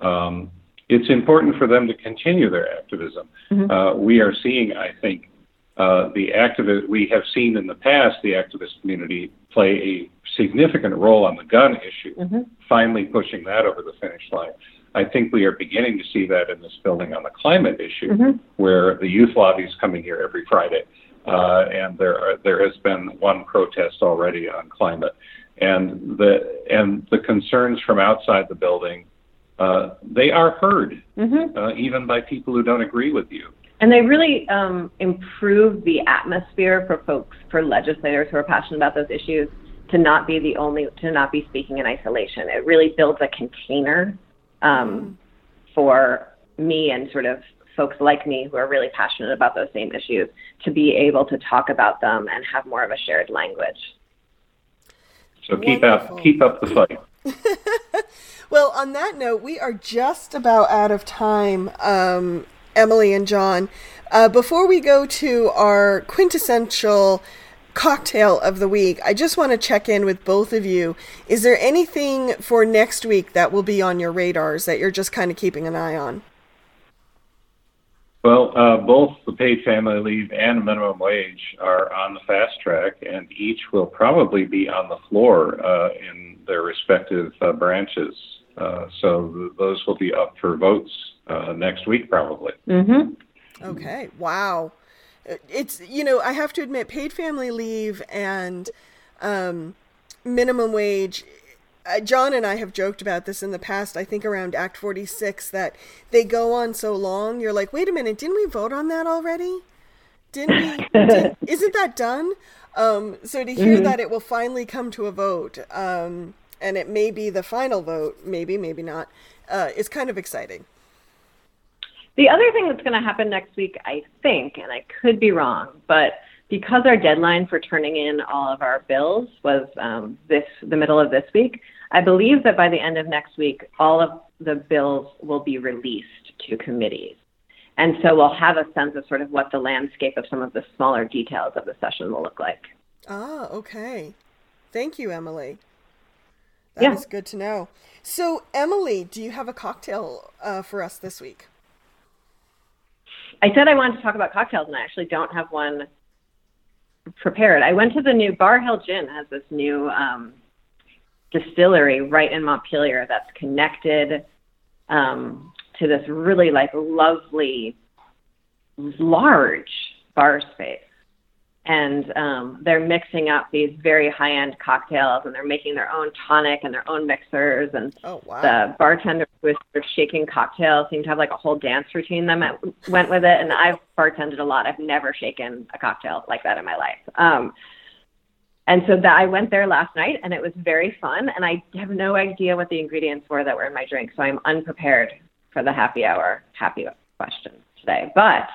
um, it's important for them to continue their activism. Mhm. Uh, we are seeing, I think, uh, the activist we have seen in the past the activist community play a significant role on the gun issue Mhm. finally pushing that over the finish line. I think we are beginning to see that in this building on the climate issue, Mhm. where the youth lobby is coming here every Friday, uh, and there are, there has been one protest already on climate, and the and the concerns from outside the building, uh, they are heard, mm-hmm. uh, even by people who don't agree with you. And they really um, improve the atmosphere for folks, for legislators who are passionate about those issues, to not be the only, to not be speaking in isolation. It really builds a container um, for me and sort of folks like me who are really passionate about those same issues to be able to talk about them and have more of a shared language. So keep Wonderful. up keep up the fight. well, on that note, we are just about out of time, um, Emily and John. Uh, before we go to our quintessential cocktail of the week, I just want to check in with both of you. Is there anything for next week that will be on your radars that you're just kind of keeping an eye on? Well, uh, both the paid family leave and minimum wage are on the fast track, and each will probably be on the floor uh, in their respective uh, branches. Uh, so th- those will be up for votes uh, next week, probably. Mm-hmm. Okay. Wow. It's you know I have to admit, paid family leave and um, minimum wage uh, John and I have joked about this in the past. I think around Act 46 that they go on so long. You're like, wait a minute, didn't we vote on that already? Didn't we? did, isn't that done? Um, so to hear mm-hmm. that it will finally come to a vote, um, and it may be the final vote, maybe, maybe not, uh, is kind of exciting. The other thing that's going to happen next week, I think, and I could be wrong, but because our deadline for turning in all of our bills was um, this the middle of this week, I believe that by the end of next week, all of the bills will be released to committees. And so we'll have a sense of sort of what the landscape of some of the smaller details of the session will look like. Ah, okay. Thank you, Emily. That yeah. is good to know. So, Emily, do you have a cocktail uh, for us this week? I said I wanted to talk about cocktails, and I actually don't have one prepared. I went to the new Barr Hill Gin has this new um, distillery right in Montpelier that's connected um, to this really like lovely, large bar space and um, they're mixing up these very high end cocktails and they're making their own tonic and their own mixers and oh, wow. the bartender was sort of shaking cocktails seemed to have like a whole dance routine that went with it. And I've bartended a lot. I've never shaken a cocktail like that in my life. Um, and so that I went there last night and it was very fun and I have no idea what the ingredients were that were in my drink so I'm unprepared for the happy hour happy questions today. But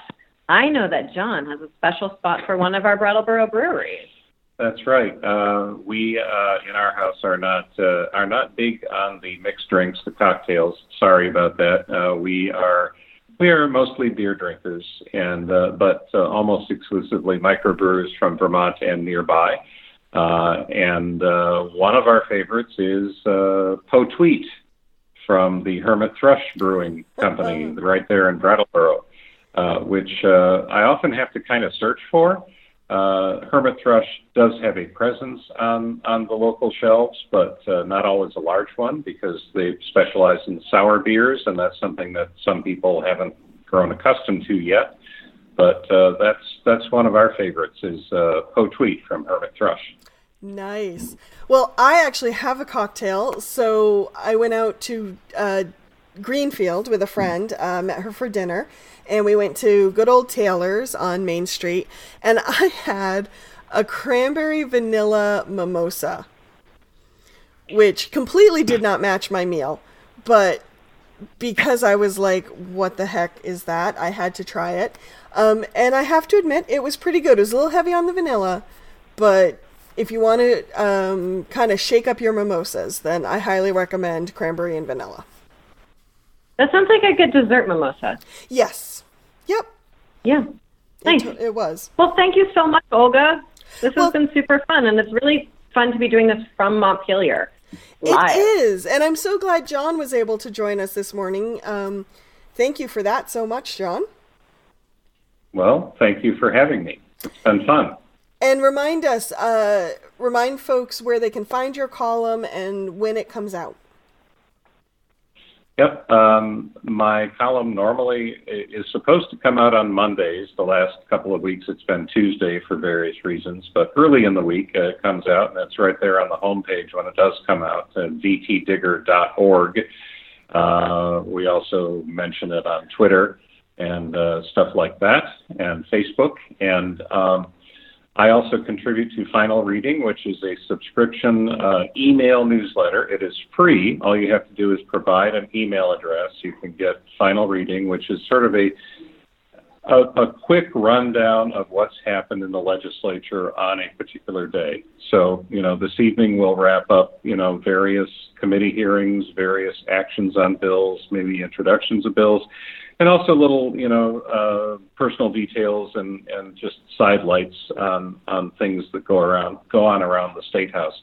I know that John has a special spot for one of our Brattleboro breweries. That's right. Uh, we uh, in our house are not uh, are not big on the mixed drinks, the cocktails. Sorry about that. Uh, we are we are mostly beer drinkers, and uh, but uh, almost exclusively microbrewers from Vermont and nearby. Uh, and uh, one of our favorites is uh, Tweet from the Hermit Thrush Brewing Company, right there in Brattleboro uh, which uh, I often have to kind of search for. Uh, Hermit Thrush does have a presence on, on the local shelves, but uh, not always a large one because they specialize in sour beers, and that's something that some people haven't grown accustomed to yet. But uh, that's that's one of our favorites is uh, Tweet from Hermit Thrush. Nice. Well, I actually have a cocktail, so I went out to uh, Greenfield with a friend, uh, met her for dinner, and we went to good old Taylor's on Main Street, and I had a cranberry vanilla mimosa, which completely did not match my meal, but because I was like, what the heck is that? I had to try it. Um, and I have to admit, it was pretty good. It was a little heavy on the vanilla, but if you want to um, kind of shake up your mimosas, then I highly recommend cranberry and vanilla. That sounds like a good dessert mimosa. Yes. Yep. Yeah. Nice. It, it was. Well, thank you so much, Olga. This well, has been super fun, and it's really fun to be doing this from Montpelier. Live. It is, and I'm so glad John was able to join us this morning. Um, thank you for that so much, John. Well, thank you for having me. It's been fun. And remind us, uh, remind folks where they can find your column and when it comes out. Yep. Um, my column normally is supposed to come out on Mondays. The last couple of weeks it's been Tuesday for various reasons, but early in the week uh, it comes out, and it's right there on the homepage when it does come out at vtdigger.org. Uh, we also mention it on Twitter and uh, stuff like that, and Facebook. And um, I also contribute to Final Reading, which is a subscription uh, email newsletter. It is free. All you have to do is provide an email address. You can get Final Reading, which is sort of a a, a quick rundown of what's happened in the legislature on a particular day. So, you know, this evening we'll wrap up, you know, various committee hearings, various actions on bills, maybe introductions of bills and also little, you know, uh, personal details and, and just sidelights on, on things that go around go on around the state house.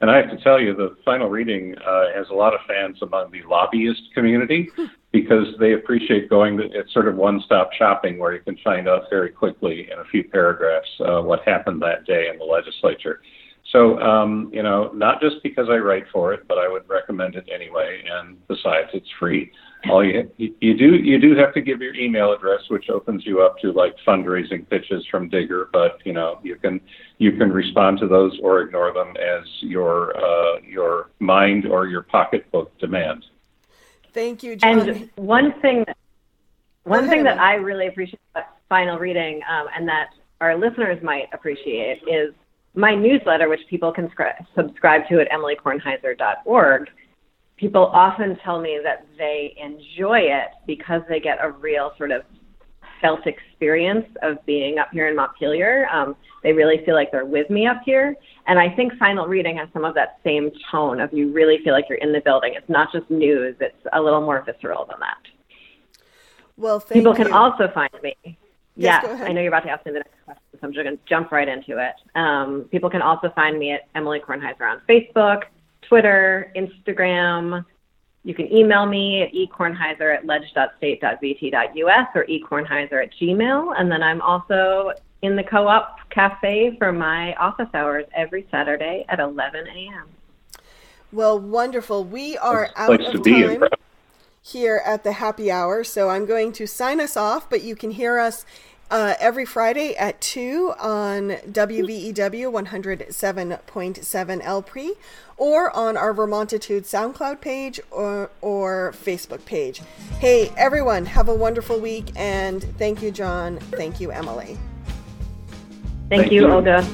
And I have to tell you, the final reading uh, has a lot of fans among the lobbyist community because they appreciate going to it's sort of one-stop shopping where you can find out very quickly in a few paragraphs uh, what happened that day in the legislature. So, um, you know, not just because I write for it, but I would recommend it anyway. And besides, it's free all you you do you do have to give your email address, which opens you up to like fundraising pitches from Digger. But you know you can you can respond to those or ignore them as your uh, your mind or your pocketbook demands. Thank you, John. And one thing one thing that I really appreciate about final reading um, and that our listeners might appreciate is my newsletter, which people can subscribe to at emilykornheiser.org people often tell me that they enjoy it because they get a real sort of felt experience of being up here in Montpelier. Um, they really feel like they're with me up here. And I think final reading has some of that same tone of you really feel like you're in the building. It's not just news, it's a little more visceral than that. Well, people you. can also find me. Yes, yeah, I know you're about to ask me the next question, so I'm just going to jump right into it. Um, people can also find me at Emily Kornheiser on Facebook, Twitter, Instagram. You can email me at ekornheiser at ledge.state.vt.us or ekornheiser at gmail. And then I'm also in the co-op cafe for my office hours every Saturday at 11 a.m. Well, wonderful. We are out of time here at the happy hour, so I'm going to sign us off, but you can hear us uh, every Friday at 2 on WVEW 107.7 LP or on our Vermontitude SoundCloud page or, or Facebook page. Hey, everyone, have a wonderful week and thank you, John. Thank you, Emily. Thank, thank you, you, Olga.